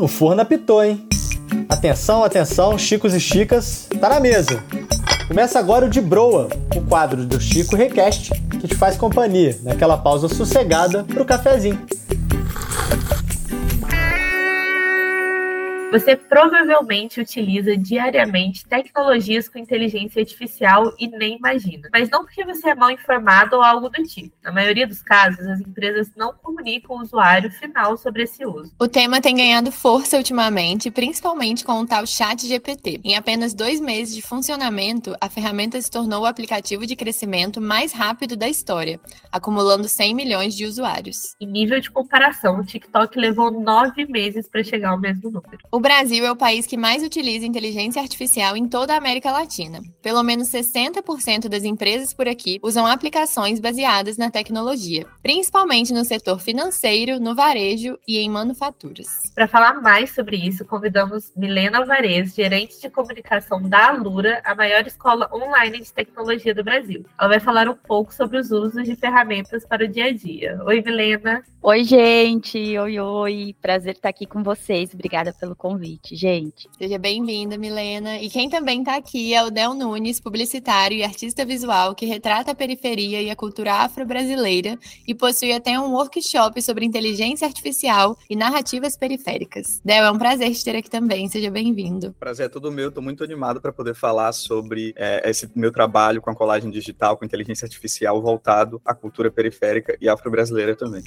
o forno apitou, hein? Atenção, atenção, Chicos e Chicas, tá na mesa. Começa agora o de Broa, o quadro do Chico Request, que te faz companhia naquela pausa sossegada pro cafezinho. Você provavelmente utiliza diariamente tecnologias com inteligência artificial e nem imagina. Mas não porque você é mal informado ou algo do tipo. Na maioria dos casos, as empresas não comunicam o usuário final sobre esse uso. O tema tem ganhado força ultimamente, principalmente com o tal Chat GPT. Em apenas dois meses de funcionamento, a ferramenta se tornou o aplicativo de crescimento mais rápido da história, acumulando 100 milhões de usuários. Em nível de comparação, o TikTok levou nove meses para chegar ao mesmo número. O o Brasil é o país que mais utiliza inteligência artificial em toda a América Latina. Pelo menos 60% das empresas por aqui usam aplicações baseadas na tecnologia, principalmente no setor financeiro, no varejo e em manufaturas. Para falar mais sobre isso, convidamos Milena Alvarez, gerente de comunicação da Alura, a maior escola online de tecnologia do Brasil. Ela vai falar um pouco sobre os usos de ferramentas para o dia a dia. Oi, Milena. Oi, gente. Oi, oi. Prazer estar aqui com vocês. Obrigada pelo convite convite, gente. Seja bem-vinda, Milena. E quem também está aqui é o Del Nunes, publicitário e artista visual que retrata a periferia e a cultura afro-brasileira e possui até um workshop sobre inteligência artificial e narrativas periféricas. Del, é um prazer te ter aqui também. Seja bem-vindo. Prazer é todo meu. Estou muito animado para poder falar sobre é, esse meu trabalho com a colagem digital, com inteligência artificial voltado à cultura periférica e afro-brasileira também.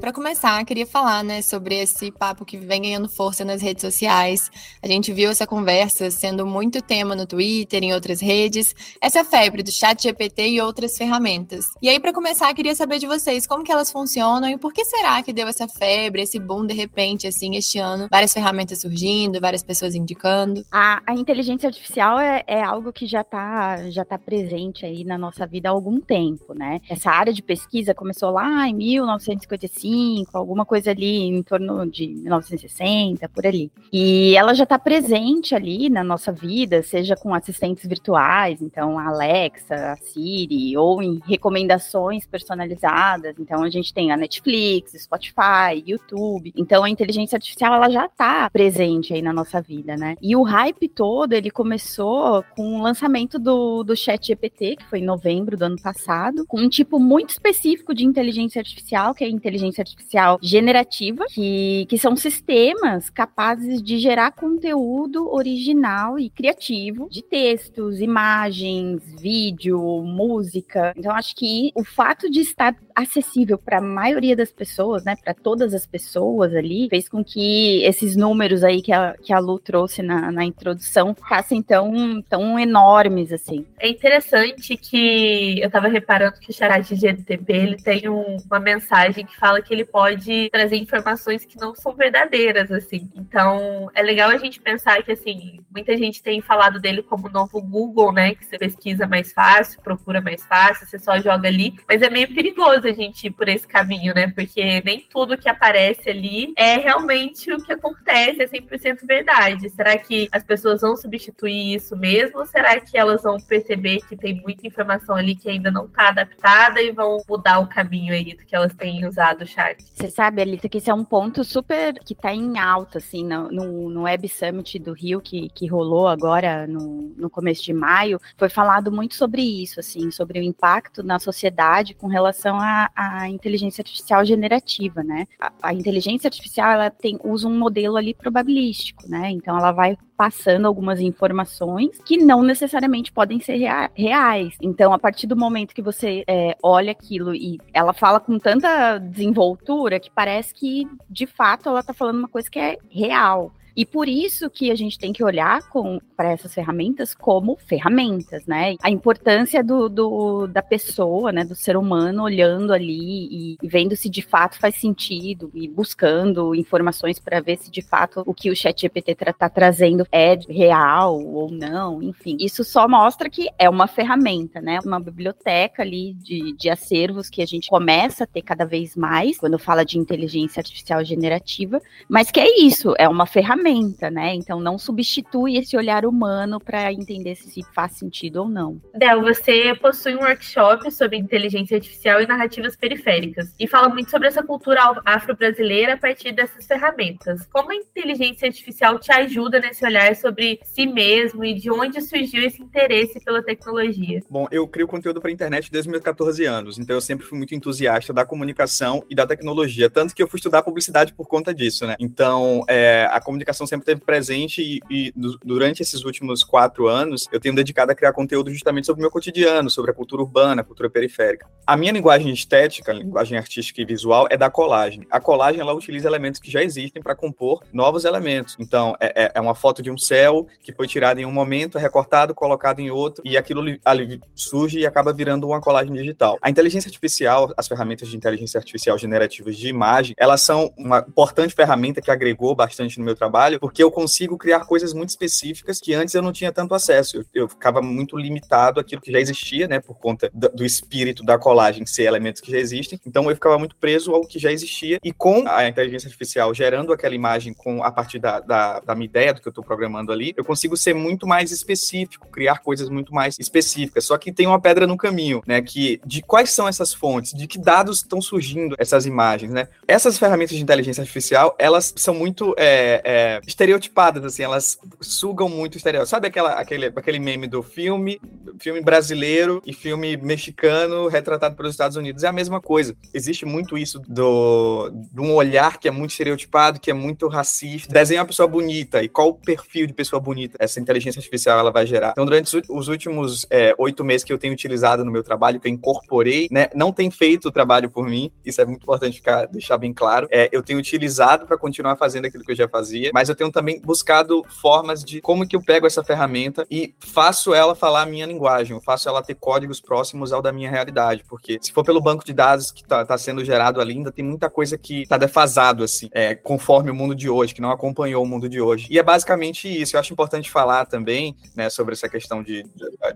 Para começar, queria falar, né, sobre esse papo que vem ganhando força nas redes sociais. A gente viu essa conversa sendo muito tema no Twitter, em outras redes, essa febre do chat GPT e outras ferramentas. E aí, para começar, queria saber de vocês como que elas funcionam e por que será que deu essa febre, esse boom de repente, assim, este ano? Várias ferramentas surgindo, várias pessoas indicando. A, a inteligência artificial é, é algo que já está já tá presente aí na nossa vida há algum tempo, né? Essa área de pesquisa começou lá em 1955, 1995, alguma coisa ali em torno de 1960, por ali. E ela já está presente ali na nossa vida, seja com assistentes virtuais, então a Alexa, a Siri, ou em recomendações personalizadas. Então a gente tem a Netflix, Spotify, YouTube. Então a inteligência artificial ela já está presente aí na nossa vida, né? E o hype todo ele começou com o lançamento do, do Chat GPT, que foi em novembro do ano passado, com um tipo muito específico de inteligência artificial, que é a inteligência inteligência artificial generativa, que, que são sistemas capazes de gerar conteúdo original e criativo de textos, imagens, vídeo, música. Então, acho que o fato de estar acessível para a maioria das pessoas, né, para todas as pessoas ali, fez com que esses números aí que a, que a Lu trouxe na, na introdução ficassem tão, tão enormes assim. É interessante que eu estava reparando que o chat GTP ele tem um, uma mensagem que fala que que ele pode trazer informações que não são verdadeiras, assim. Então, é legal a gente pensar que, assim, muita gente tem falado dele como o novo Google, né? Que você pesquisa mais fácil, procura mais fácil, você só joga ali. Mas é meio perigoso a gente ir por esse caminho, né? Porque nem tudo que aparece ali é realmente o que acontece, é 100% verdade. Será que as pessoas vão substituir isso mesmo? Ou será que elas vão perceber que tem muita informação ali que ainda não está adaptada e vão mudar o caminho aí do que elas têm usado Você sabe, Alita, que esse é um ponto super que tá em alta, assim, no, no, no Web Summit do Rio, que, que rolou agora no, no começo de maio, foi falado muito sobre isso, assim, sobre o impacto na sociedade com relação à, inteligência artificial generativa, né? A, a inteligência artificial, ela tem, usa um modelo ali probabilístico, né? Então, ela vai passando algumas informações que não necessariamente podem ser rea reais. Então, a partir do momento que você é, olha aquilo e ela fala com tanta desenvoltura que parece que, de fato, ela está falando uma coisa que é real. E por isso que a gente tem que olhar para essas ferramentas como ferramentas, né? A importância do, do, da pessoa, né, do ser humano olhando ali e, vendo se de fato faz sentido e buscando informações para ver se de fato o que o chat GPT está tá trazendo é real ou não, enfim. Isso só mostra que é uma ferramenta, né? Uma biblioteca ali de, de acervos que a gente começa a ter cada vez mais quando fala de inteligência artificial generativa, mas que é isso, é uma ferramenta ferramenta, né? Então não substitui esse olhar humano para entender se faz sentido ou não. Del, você possui um workshop sobre inteligência artificial e narrativas periféricas e fala muito sobre essa cultura afro-brasileira a partir dessas ferramentas. Como a inteligência artificial te ajuda nesse olhar sobre si mesmo e de onde surgiu esse interesse pela tecnologia? Bom, eu crio conteúdo para a internet desde meus 14 anos, então eu sempre fui muito entusiasta da comunicação e da tecnologia, tanto que eu fui estudar publicidade por conta disso, né? Então, é, a comunicação sempre esteve presente e, e, durante esses últimos quatro anos eu tenho dedicado a criar conteúdo justamente sobre o meu cotidiano, sobre a cultura urbana, a cultura periférica. A minha linguagem estética, linguagem artística e visual é da colagem. A colagem ela utiliza elementos que já existem para compor novos elementos. Então, é, é, é uma foto de um céu que foi tirada em um momento, é recortado, colocado em outro, e aquilo ali surge e acaba virando uma colagem digital. A inteligência artificial, as ferramentas de inteligência artificial generativas de imagem, elas são uma importante ferramenta que agregou bastante no meu trabalho, porque eu consigo criar coisas muito específicas que antes eu não tinha tanto acesso. Eu, eu ficava muito limitado àquilo que já existia, né, por conta do, do espírito da colagem ser elementos que já existem. Então eu ficava muito preso ao que já existia e com a inteligência artificial gerando aquela imagem com a partir da, da, da minha ideia do que eu estou programando ali, eu consigo ser muito mais específico, criar coisas muito mais específicas. Só que tem uma pedra no caminho, né, que de quais são essas fontes, de que dados estão surgindo essas imagens, né? Essas ferramentas de inteligência artificial, elas são muito é, é, estereotipadas, assim, elas sugam muito estereótipo. Sabe aquela, aquele, aquele meme do filme, filme brasileiro e filme mexicano retratado pelos Estados Unidos? É a mesma coisa. Existe muito isso do, de um olhar que é muito estereotipado, que é muito racista. Desenha uma pessoa bonita e qual o perfil de pessoa bonita essa inteligência artificial ela vai gerar. Então, durante os últimos é, oito meses que eu tenho utilizado no meu trabalho, que eu incorporei, né, não tem feito o trabalho por mim, isso é muito importante ficar, deixar bem claro. É, eu tenho utilizado para continuar fazendo aquilo que eu já fazia, mas eu tenho também buscado formas de como que eu pego essa ferramenta e faço ela falar a minha linguagem, eu faço ela ter códigos próximos ao da minha realidade, porque se for pelo banco de dados que está tá sendo gerado ali, ainda tem muita coisa que está defasado, assim, é, conforme o mundo de hoje, que não acompanhou o mundo de hoje. E é basicamente isso. Eu acho importante falar também, né, sobre essa questão de,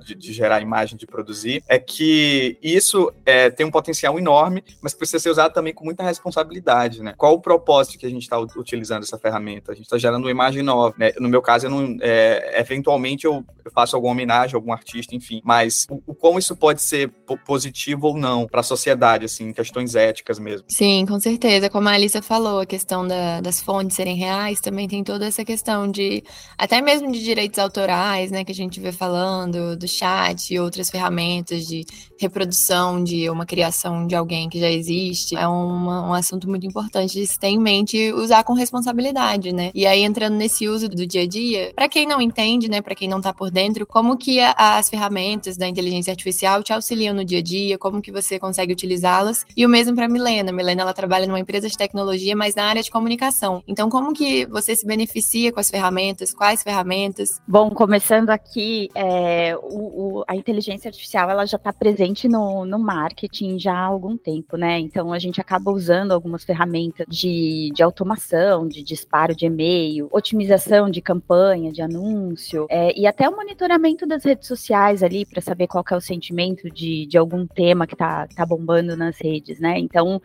de, de gerar imagem, de produzir, é que isso é, tem um potencial enorme, mas precisa ser usado também com muita responsabilidade, né? Qual o propósito que a gente está utilizando essa ferramenta? A gente está gerando uma imagem nova, né? No meu caso, eu não, é, eventualmente eu faço alguma homenagem a algum artista, enfim, mas o, o como isso pode ser positivo ou não para a sociedade, assim, questões éticas mesmo. Sim, com certeza. Como a Alissa falou, a questão da, das fontes serem reais, também tem toda essa questão de, até mesmo de direitos autorais, né, que a gente vê falando, do chat e outras ferramentas de reprodução de uma criação de alguém que já existe. É uma, um assunto muito importante de se ter em mente e usar com responsabilidade, né? E aí, entrando nesse uso do dia a dia, para quem não entende, né, para quem não tá por dentro, como que a, as ferramentas da inteligência artificial te auxiliam no dia a dia, como que você consegue utilizá-las? E o mesmo para Milena. Milena, ela trabalha numa empresa de tecnologia, mas na área de comunicação. Então, como que você se beneficia com as ferramentas? Quais ferramentas? Bom, começando aqui, é, o, o, a inteligência artificial, ela já está presente no, no marketing já há algum tempo, né? Então, a gente acaba usando algumas ferramentas de, de automação, de disparo de e-mail, otimização de campanha, de anúncio, é, e até o monitoramento das redes sociais ali para saber qual é o sentimento de, de algum tema que está tá bombando nas redes, né? Então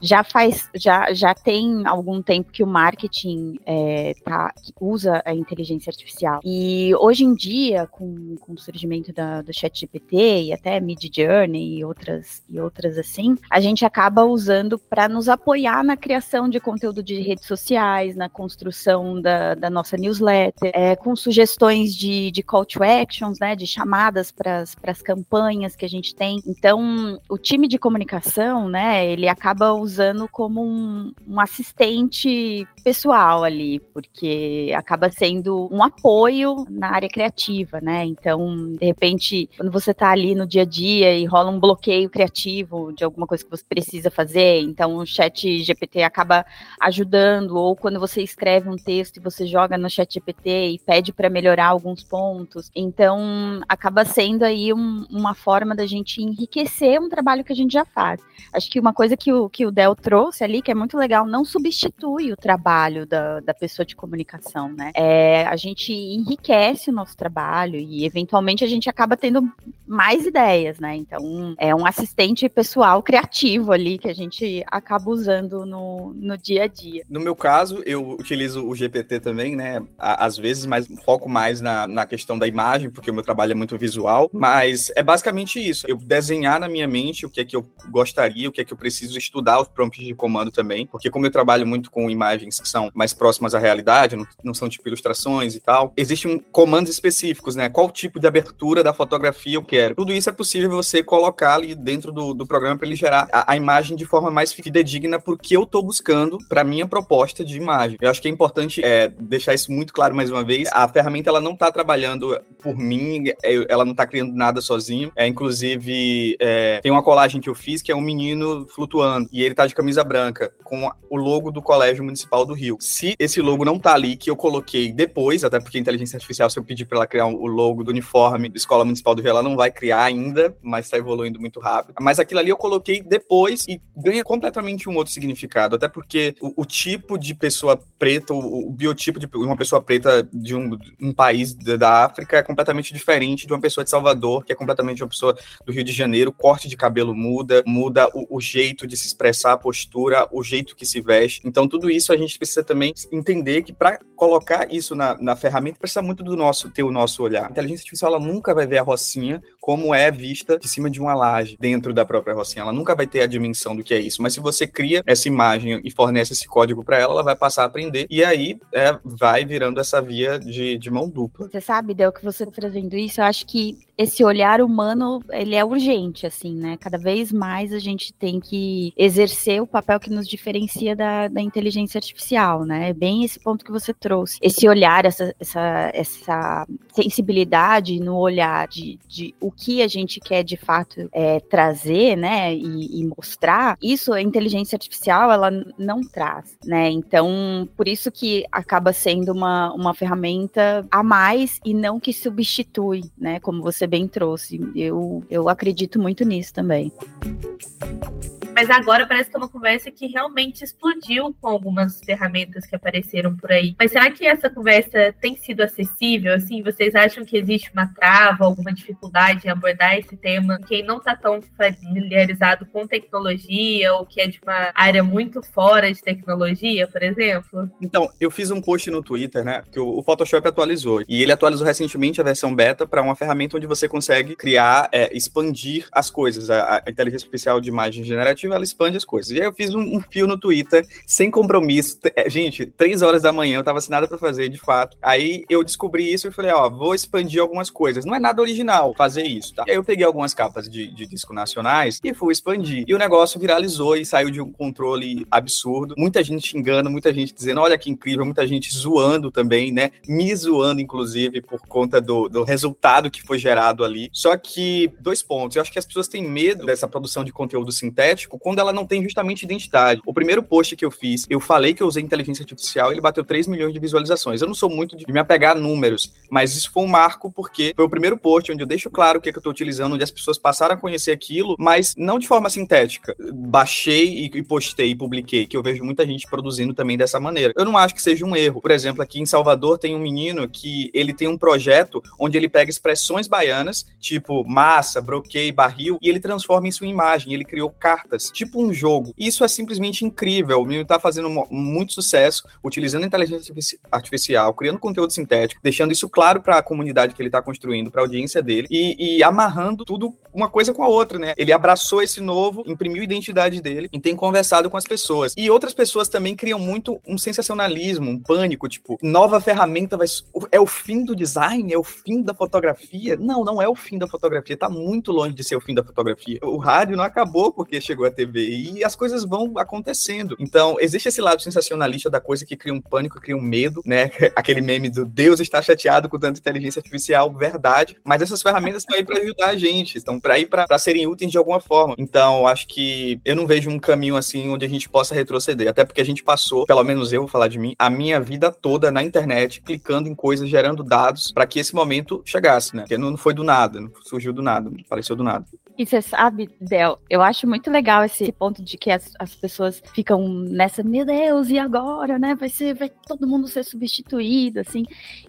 já faz, já, já tem algum tempo que o marketing é, tá, usa a inteligência artificial. E hoje em dia, com, com o surgimento da, do chat GPT e até Mid Journey e outras, e outras assim, a gente acaba usando para nos apoiar na criação de conteúdo de redes sociais, na construção da, da nossa newsletter, é, com sugestões de, de call to actions, né, de chamadas para as campanhas que a gente tem. Então, o time de comunicação, né, ele acaba usando como um, um assistente pessoal ali, porque acaba sendo um apoio na área criativa, né? Então, de repente, quando você está ali no dia a dia e rola um bloqueio criativo de alguma coisa que você precisa fazer, então o chat GPT acaba ajudando, ou quando você escreve um texto e você joga no chat GPT e pede para melhorar alguns pontos, então acaba acaba sendo aí um, uma forma da gente enriquecer um trabalho que a gente já faz. Acho que uma coisa que o, que o Del trouxe ali, que é muito legal, não substitui o trabalho da, da pessoa de comunicação, né? É, a gente enriquece o nosso trabalho e, eventualmente, a gente acaba tendo mais ideias, né? Então, é um assistente pessoal criativo ali que a gente acaba usando no, no dia a dia. No meu caso, eu utilizo o GPT também, né? Às vezes, mas foco mais na, na questão da imagem, porque o meu trabalho é muito visual. Mas é basicamente isso. Eu desenhar na minha mente o que é que eu gostaria, o que é que eu preciso estudar os prompts de comando também, porque como eu trabalho muito com imagens que são mais próximas à realidade, não, não são tipo ilustrações e tal, existem comandos específicos, né? Qual tipo de abertura da fotografia eu quero. Tudo isso é possível você colocar ali dentro do, do programa para ele gerar a, a, imagem de forma mais fidedigna porque eu estou buscando para minha proposta de imagem. Eu acho que é importante é, deixar isso muito claro mais uma vez. A ferramenta ela não está trabalhando por mim, é, ela não está criando nada sozinho. É, inclusive, é, tem uma colagem que eu fiz que é um menino flutuando e ele está de camisa branca com o logo do Colégio Municipal do Rio. Se esse logo não está ali, que eu coloquei depois, até porque a inteligência artificial, se eu pedir para ela criar o logo do uniforme da Escola Municipal do Rio, ela não vai criar ainda, mas está evoluindo muito rápido. Mas aquilo ali eu coloquei depois e ganha completamente um outro significado, até porque o, o tipo de pessoa preta, o, o, biotipo de uma pessoa preta de um, um país da, da, África é completamente diferente de uma pessoa de Salvador, que é completamente uma pessoa do Rio de Janeiro. Corte de cabelo muda, muda o, o jeito de se expressar, a postura, o jeito que se veste. Então, tudo isso a gente precisa também entender que para colocar isso na, na ferramenta precisa muito do nosso ter o nosso olhar. A inteligência artificial ela nunca vai ver a Rocinha como é vista de cima de uma laje dentro da própria Rocinha. Ela nunca vai ter a dimensão do que é isso. Mas se você cria essa imagem e fornece esse código para ela, ela vai passar a aprender e aí é, vai virando essa via de, de mão dupla. Você sabe, Del, que você trazendo isso, eu acho que esse olhar humano, ele é urgente, assim, né? Cada vez mais a gente tem que exercer o papel que nos diferencia da, da inteligência artificial, né? Bem esse ponto que você trouxe. Esse olhar, essa, essa, essa sensibilidade no olhar de, de o que a gente quer de fato é, trazer, né? E, e mostrar, isso a inteligência artificial, ela não traz, né? Então, por isso que acaba sendo uma, uma ferramenta a mais e não que substitui, né? Como você bem trouxe. Eu, eu acredito muito nisso também. Mas agora parece que é uma conversa que realmente explodiu com algumas ferramentas que apareceram por aí. Mas será que essa conversa tem sido acessível? Assim, vocês acham que existe uma trava, alguma dificuldade em abordar esse tema? Quem não está tão familiarizado com tecnologia ou que é de uma área muito fora de tecnologia, por exemplo? Então, eu fiz um post no Twitter, né? Que o Photoshop atualizou. E ele atualizou recentemente a versão beta para uma ferramenta onde você consegue criar, é, expandir as coisas. A, a inteligência artificial de imagem generativa ela expande as coisas. E aí eu fiz um, um fio no Twitter, sem compromisso. É, gente, três horas da manhã, eu tava sem nada pra fazer, de fato. Aí eu descobri isso e falei, ó, vou expandir algumas coisas. Não é nada original fazer isso, tá? E aí eu peguei algumas capas de, de disco nacionais e fui expandir. E o negócio viralizou e saiu de um controle absurdo. Muita gente xingando, muita gente dizendo, olha que incrível, muita gente zoando também, né? Me zoando, inclusive, por conta do, do resultado que foi gerado ali. Só que, dois pontos. Eu acho que as pessoas têm medo dessa produção de conteúdo sintético quando ela não tem justamente identidade. O primeiro post que eu fiz, eu falei que eu usei inteligência artificial, ele bateu 3 milhões de visualizações. Eu não sou muito de me apegar a números, mas isso foi um marco porque foi o primeiro post onde eu deixo claro o que, é que eu estou utilizando, onde as pessoas passaram a conhecer aquilo, mas não de forma sintética. Baixei e, postei e publiquei, que eu vejo muita gente produzindo também dessa maneira. Eu não acho que seja um erro. Por exemplo, aqui em Salvador tem um menino que ele tem um projeto onde ele pega expressões baianas, tipo massa, broquei, barril, e ele transforma isso em imagem. Ele criou cartas tipo um jogo. Isso é simplesmente incrível. O menino está fazendo muito sucesso, utilizando inteligência artificial, criando conteúdo sintético, deixando isso claro para a comunidade que ele está construindo, para a audiência dele, e, e, amarrando tudo uma coisa com a outra, né? Ele abraçou esse novo, imprimiu a identidade dele e tem conversado com as pessoas. E outras pessoas também criam muito um sensacionalismo, um pânico, tipo, nova ferramenta vai. É o fim do design? É o fim da fotografia? Não, não é o fim da fotografia. Tá muito longe de ser o fim da fotografia. O rádio não acabou porque chegou TV. E as coisas vão acontecendo. Então, existe esse lado sensacionalista da coisa que cria um pânico, cria um medo, né? Aquele meme do Deus está chateado com tanta inteligência artificial, verdade. Mas essas ferramentas estão aí para ajudar a gente, estão para ir para serem úteis de alguma forma. Então, acho que eu não vejo um caminho assim onde a gente possa retroceder. Até porque a gente passou, pelo menos eu vou falar de mim, a minha vida toda na internet, clicando em coisas, gerando dados, para que esse momento chegasse, né? Porque não foi do nada, não surgiu do nada, não apareceu do nada. E você sabe, Del, eu acho muito legal esse ponto de que as, as pessoas ficam nessa, meu Deus, e agora, né? Vai ser, vai todo mundo ser substituído, assim.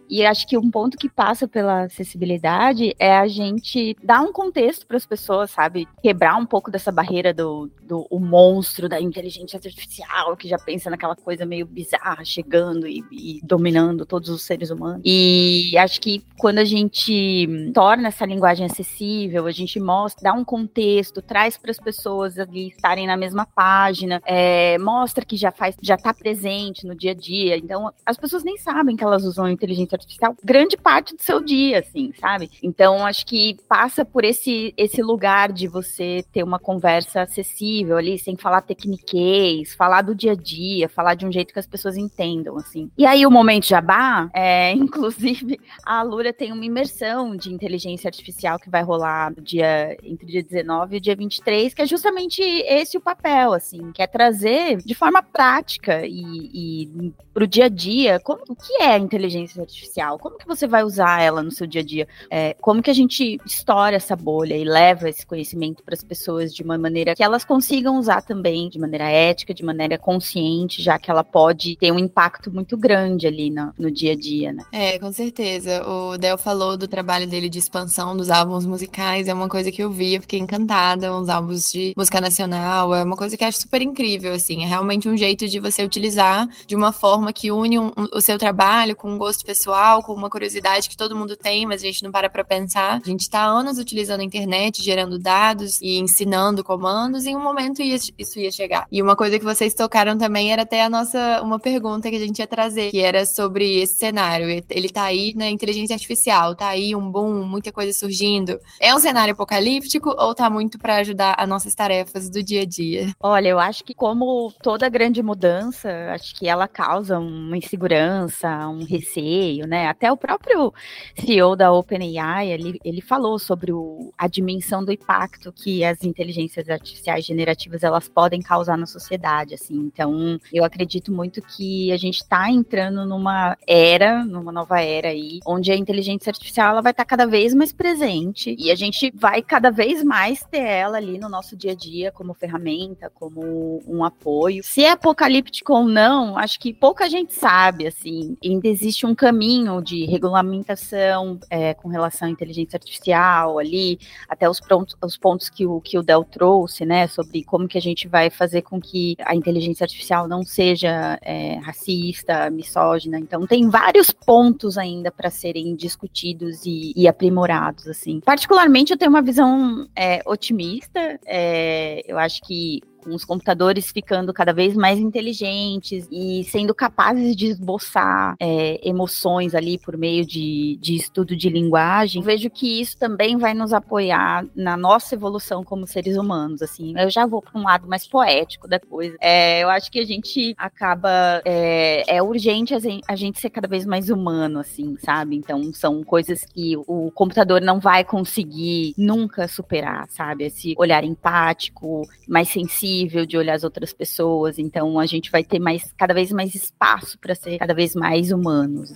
E acho que um ponto que passa pela acessibilidade é a gente dar um contexto para as pessoas, sabe? Quebrar um pouco dessa barreira do, do o monstro da inteligência artificial, que já pensa naquela coisa meio bizarra chegando e, e dominando todos os seres humanos. E acho que quando a gente torna essa linguagem acessível, a gente mostra, dá um contexto, traz para as pessoas ali estarem na mesma página, é, mostra que já faz, já está presente no dia a dia. Então, as pessoas nem sabem que elas usam inteligência artificial grande parte do seu dia, assim, sabe? Então, acho que passa por esse, esse lugar de você ter uma conversa acessível ali, sem falar tecniquez, falar do dia a dia, falar de um jeito que as pessoas entendam, assim. E aí, o momento jabá, é, inclusive, a Lura tem uma imersão de inteligência artificial que vai rolar dia, entre dia 19 e o dia 23, que é justamente esse o papel, assim, que é trazer de forma prática e, e pro dia a dia, como, o que é a inteligência artificial? Como que você vai usar ela no seu dia a dia? É, como que a gente estoura essa bolha e leva esse conhecimento para as pessoas de uma maneira que elas consigam usar também de maneira ética, de maneira consciente, já que ela pode ter um impacto muito grande ali no, no dia a dia, né? É, com certeza. O Del falou do trabalho dele de expansão dos álbuns musicais, é uma coisa que eu vi, fiquei encantada, uns álbuns de música nacional, é uma coisa que eu acho super incrível, assim, é realmente um jeito de você utilizar de uma forma que une um, um, o seu trabalho com um gosto pessoal, com uma curiosidade que todo mundo tem, mas a gente não para pra pensar. A gente tá há anos utilizando a internet, gerando dados e ensinando comandos, e em um momento ia, isso ia chegar. E uma coisa que vocês tocaram também era até a nossa, uma pergunta que a gente ia trazer, que era sobre esse cenário. Ele tá aí na inteligência artificial, tá aí um boom, muita coisa surgindo. É um cenário apocalíptico ou tá muito para ajudar as nossas tarefas do dia a dia? Olha, eu acho que como toda grande mudança, acho que ela causa uma insegurança, um receio, né? Até o próprio CEO da OpenAI, ele, ele falou sobre o, a dimensão do impacto que as inteligências artificiais generativas elas podem causar na sociedade, assim. Então, eu acredito muito que a gente está entrando numa era, numa nova era aí, onde a inteligência artificial ela vai estar tá cada vez mais presente e a gente vai cada vez mais ter ela ali no nosso dia a dia como ferramenta, como um apoio. Se é apocalíptico ou não, acho que pouca gente sabe, assim. Ainda existe um caminho de regulamentação é, com relação à inteligência artificial ali, até os, prontos, os pontos que o, que o Del trouxe, né, sobre como que a gente vai fazer com que a inteligência artificial não seja é, racista, misógina. Então, tem vários pontos ainda para serem discutidos e, e, aprimorados, assim. Particularmente, eu tenho uma visão é, otimista. É, eu acho que com os computadores ficando cada vez mais inteligentes e sendo capazes de esboçar é, emoções ali por meio de, de estudo de linguagem, vejo que isso também vai nos apoiar na nossa evolução como seres humanos. Assim, eu já vou para um lado mais poético da coisa. É, eu acho que a gente acaba é, é urgente a gente ser cada vez mais humano, assim, sabe? Então são coisas que o computador não vai conseguir nunca superar, sabe? Esse olhar empático, mais sensível sensível de olhar as outras pessoas, então a gente vai ter mais cada vez mais espaço para ser cada vez mais humanos.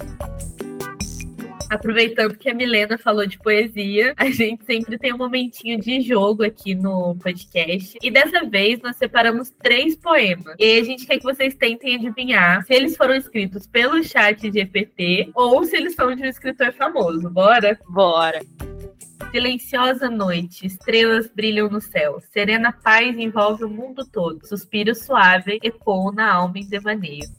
Aproveitando que a Milena falou de poesia, a gente sempre tem um momentinho de jogo aqui no podcast. E dessa vez nós separamos três poemas. E a gente quer que vocês tentem adivinhar se eles foram escritos pelo chat GPT ou se eles são de um escritor famoso. Bora? Bora! Silenciosa noite, estrelas brilham no céu. Serena paz envolve o mundo todo. Suspiro suave ecoa na alma em devaneio.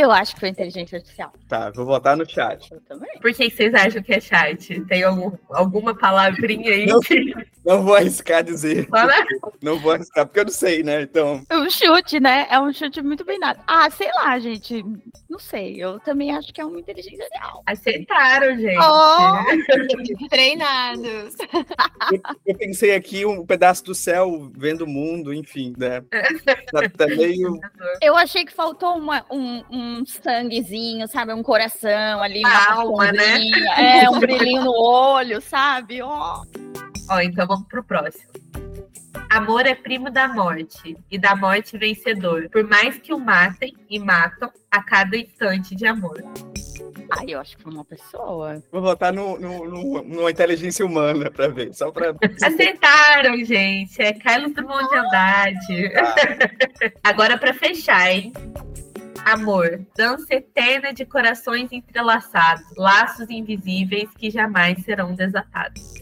Eu acho que foi inteligência artificial. Tá, vou botar no chat. Eu também. Por que vocês acham que é chat? Tem algum, alguma palavrinha aí Não. que Não vou arriscar dizer. fala? Não vou arriscar, porque eu não sei, né? Então, É um chute, né? É um chute muito bem dado. Ah, sei lá, gente. Não sei. Eu também acho que é uma inteligência artificial. Acertaram, gente. Oh! Treinados. eu, eu pensei aqui um pedaço do céu vendo o mundo, enfim, né? Tá, tá meio. Eu achei que faltou uma- um, um sanguezinho, sabe? Um coração ali, uma alma, né? É, um brilhinho no olho, sabe? Ó. Ó, então vamos pro próximo. Amor é primo da morte, e da morte vencedor. Por mais que o matem e matam a cada instante de amor. Ai, eu acho que foi uma pessoa. Vou botar no, no, no- numa inteligência humana pra ver, só pra. Acertaram, gente. É Carlos Drummond de Andrade. Agora pra fechar, hein? Amor, dança eterna de corações entrelaçados, laços invisíveis que jamais serão desatados.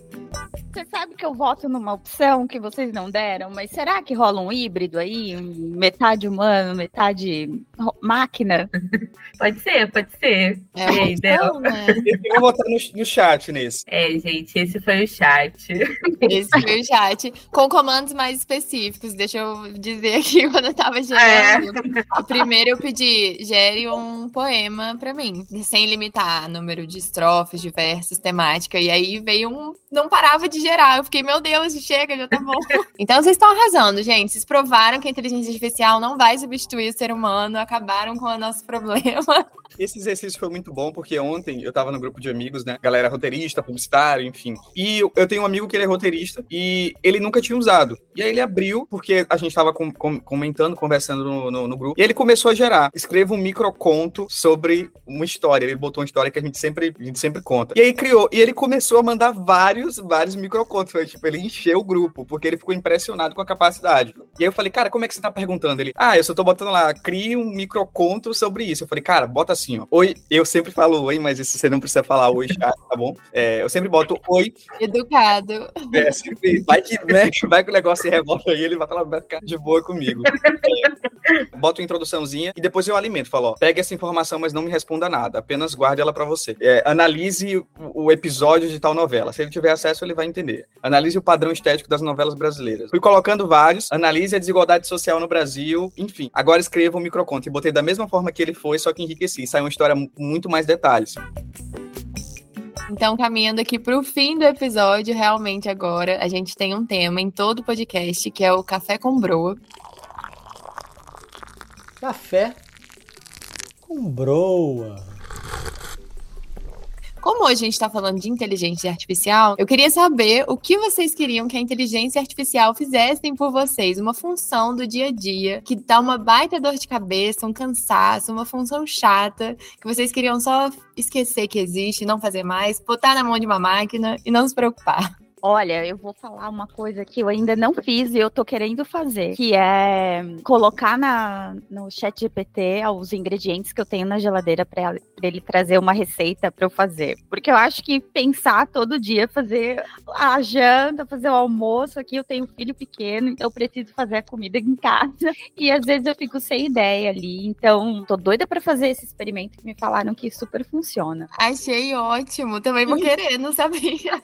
Você sabe que eu voto numa opção que vocês não deram, mas será que rola um híbrido aí? Metade humano, metade máquina? Pode ser, pode ser. É aí, opção, né? Eu vou botar no, no chat nesse. É, gente, esse foi o chat. Esse foi o chat. Com comandos mais específicos. Deixa eu dizer aqui quando eu tava gerando. O primeiro eu pedi, gere um poema pra mim, sem limitar número de estrofes, de versos, temática. E aí veio um. Não parava de gerar. Eu fiquei, meu Deus, chega, já tá bom. então vocês estão arrasando, gente. Vocês provaram que a inteligência artificial não vai substituir o ser humano, acabaram com o nosso problema. Esse exercício foi muito bom, porque ontem eu tava no grupo de amigos, né? Galera roteirista, publicitário, enfim. E eu- tenho um amigo que ele é roteirista e ele nunca tinha usado. E aí ele abriu, porque a gente tava com- com- comentando, conversando no, no- no grupo, e ele começou a gerar. Escreva um microconto sobre uma história. Ele botou uma história que a gente sempre, a gente sempre conta. E aí criou. E ele começou a mandar vários, vários microcontos. Tipo, ele encheu o grupo, porque ele ficou impressionado com a capacidade. E aí eu falei, cara, como é que você tá perguntando? Ele, ah, eu só tô botando lá, crie um microconto sobre isso. Eu falei, cara, bota assim, ó. Oi, eu sempre falo oi, mas isso você não precisa falar oi, já, tá bom? É, eu sempre boto oi, Educado. é, sempre, vai que, né, vai que o negócio se revolta aí, ele vai falar, vai ficar de boa comigo. É, boto a introduçãozinha e depois eu alimento. Falo, ó, pegue essa informação, mas não me responda nada, apenas guarde ela pra você. É, analise o, o episódio de tal novela. Se ele tiver acesso, ele vai entender. Analise o padrão estético das novelas brasileiras. Fui colocando vários, analise a desigualdade social no Brasil, enfim. Agora escreva um microconto. E botei da mesma forma que ele foi, só que enriqueci. Saiu uma história com muito mais detalhes. Então, caminhando aqui para o fim do episódio, realmente agora a gente tem um tema em todo o podcast que é o Café com Broa. Café com broa. Como hoje a gente está falando de inteligência artificial, eu queria saber o que vocês queriam que a inteligência artificial fizessem por vocês, uma função do dia a dia que dá uma baita dor de cabeça, um cansaço, uma função chata, que vocês queriam só esquecer que existe, não fazer mais, botar na mão de uma máquina e não se preocupar. Olha, eu vou falar uma coisa que eu ainda não fiz e eu tô querendo fazer, que é colocar na, no chat GPT os ingredientes que eu tenho na geladeira para ele trazer uma receita para eu fazer. Porque eu acho que pensar todo dia, fazer a janta, fazer o almoço aqui, eu tenho um filho pequeno, então eu preciso fazer a comida em casa e às vezes eu fico sem ideia ali. Então, tô doida para fazer esse experimento que me falaram que super funciona. Achei ótimo, também vou querer, não sabia.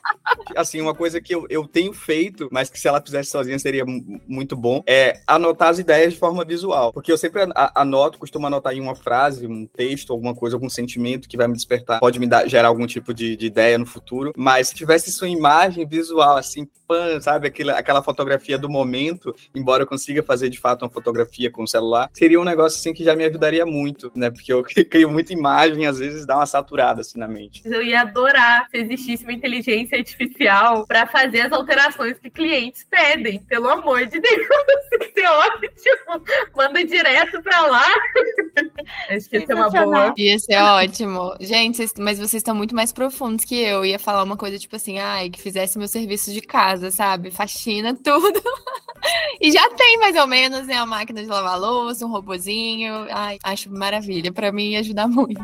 assim, uma coisa que eu, eu tenho feito, mas que se ela fizesse sozinha seria mu- muito bom, é anotar as ideias de forma visual. Porque eu sempre anoto, costumo anotar em uma frase, um texto, alguma coisa, algum sentimento que vai me despertar, pode me dar, gerar algum tipo de, de ideia no futuro. Mas se tivesse sua imagem visual, assim, pan, sabe, aquela, aquela fotografia do momento, embora eu consiga fazer de fato uma fotografia com o celular, seria um negócio assim que já me ajudaria muito, né? Porque eu crio muita imagem, às vezes dá uma saturada assim na mente. Eu ia adorar se existisse uma inteligência artificial para fazer as alterações que clientes pedem. Pelo amor de Deus, isso é ótimo. Manda direto para lá. Acho que isso é uma boa. Ia ser ótimo. Gente, vocês- mas vocês estão muito mais profundos que eu. Ia falar uma coisa tipo assim, ai, que fizesse meu serviço de casa, sabe? Faxina, tudo. e já tem mais ou menos, né? A máquina de lavar louça, um robozinho. Ai, acho maravilha. Pra mim ia ajudar muito.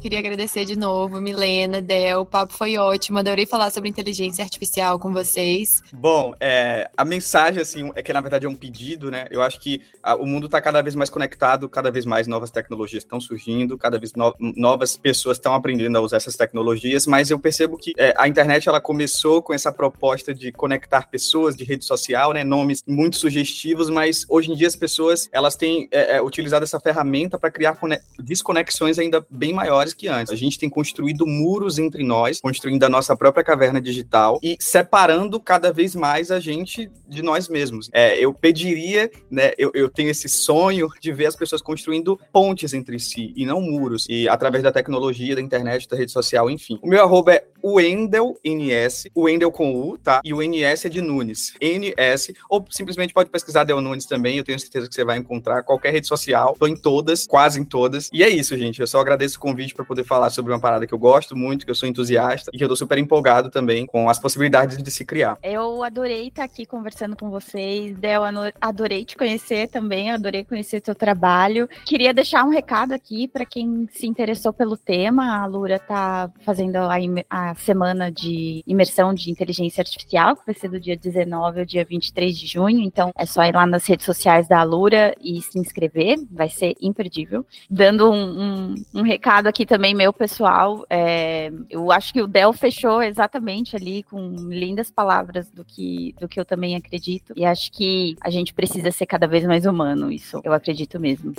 Queria agradecer de novo, Milena, Del. O papo foi ótimo. Adorei falar sobre inteligência artificial com vocês. Bom, é, a mensagem, assim, é que na verdade é um pedido, né? Eu acho que a, o mundo está cada vez mais conectado, cada vez mais novas tecnologias estão surgindo, cada vez no, novas pessoas estão aprendendo a usar essas tecnologias, mas eu percebo que é, a internet ela começou com essa proposta de conectar pessoas de rede social, né? Nomes muito sugestivos, mas hoje em dia as pessoas elas têm é, é utilizado essa ferramenta para criar desconexões ainda bem maiores que antes. A gente tem construído muros entre nós, construindo a nossa própria caverna digital e separando cada vez mais a gente de nós mesmos. É, eu pediria, né? Eu, eu tenho esse sonho de ver as pessoas construindo pontes entre si e não muros. E através da tecnologia, da internet, da rede social, enfim. O meu arroba é Wendel NS, o Wendel com U, tá? E o NS é de Nunes. NS, ou simplesmente pode pesquisar Del Nunes também, eu tenho certeza que você vai encontrar qualquer rede social. Tô em todas, quase em todas. E é isso, gente. Eu só agradeço o convite para poder falar sobre uma parada que eu gosto muito, que eu sou entusiasta e que eu tô super empolgado também com as possibilidades de se criar. Eu adorei estar aqui conversando com vocês. Del, adorei te conhecer também, adorei conhecer seu trabalho. Queria deixar um recado aqui para quem se interessou pelo tema. A Lura tá fazendo a, a semana de imersão de inteligência artificial, que vai ser do dia 19 ao dia 23 de junho. Então é só ir lá nas redes sociais da Lura e se inscrever, vai ser imperdível. Dando um, um, um recado aqui também, meu pessoal, é, eu acho que o Del fechou exatamente ali com lindas palavras do que, do que eu também acredito. E acho que a gente precisa ser cada vez mais humano, isso eu acredito mesmo.